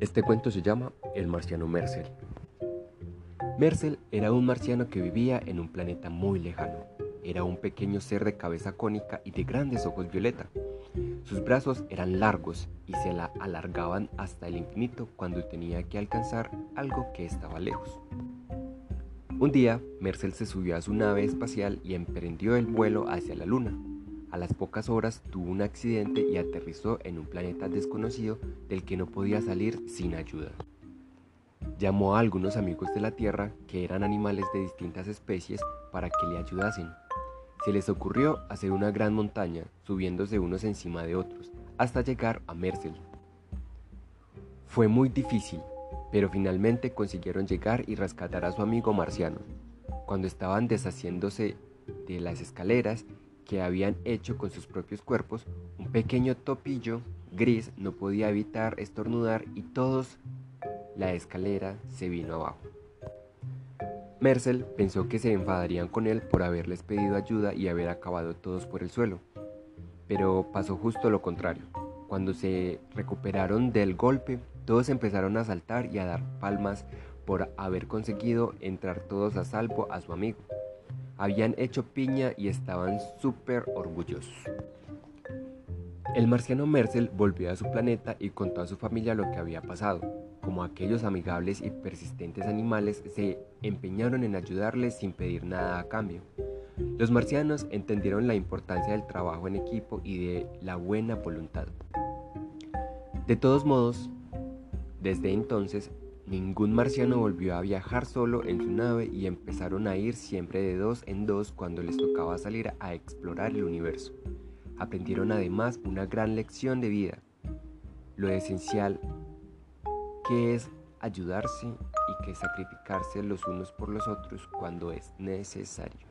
Este cuento se llama El marciano Mercel. Mercel era un marciano que vivía en un planeta muy lejano. Era un pequeño ser de cabeza cónica y de grandes ojos violeta. Sus brazos eran largos y se la alargaban hasta el infinito cuando tenía que alcanzar algo que estaba lejos. Un día, Mercel se subió a su nave espacial y emprendió el vuelo hacia la Luna. A las pocas horas tuvo un accidente y aterrizó en un planeta desconocido del que no podía salir sin ayuda. Llamó a algunos amigos de la Tierra, que eran animales de distintas especies, para que le ayudasen. Se les ocurrió hacer una gran montaña, subiéndose unos encima de otros, hasta llegar a Mercel. Fue muy difícil, pero finalmente consiguieron llegar y rescatar a su amigo marciano. Cuando estaban deshaciéndose de las escaleras, que habían hecho con sus propios cuerpos, un pequeño topillo gris no podía evitar estornudar y todos la escalera se vino abajo. Mercel pensó que se enfadarían con él por haberles pedido ayuda y haber acabado todos por el suelo, pero pasó justo lo contrario. Cuando se recuperaron del golpe, todos empezaron a saltar y a dar palmas por haber conseguido entrar todos a salvo a su amigo. Habían hecho piña y estaban súper orgullosos. El marciano Mercel volvió a su planeta y contó a su familia lo que había pasado. Como aquellos amigables y persistentes animales se empeñaron en ayudarles sin pedir nada a cambio. Los marcianos entendieron la importancia del trabajo en equipo y de la buena voluntad. De todos modos, desde entonces Ningún marciano volvió a viajar solo en su nave y empezaron a ir siempre de dos en dos cuando les tocaba salir a explorar el universo. Aprendieron además una gran lección de vida, lo esencial que es ayudarse y que sacrificarse los unos por los otros cuando es necesario.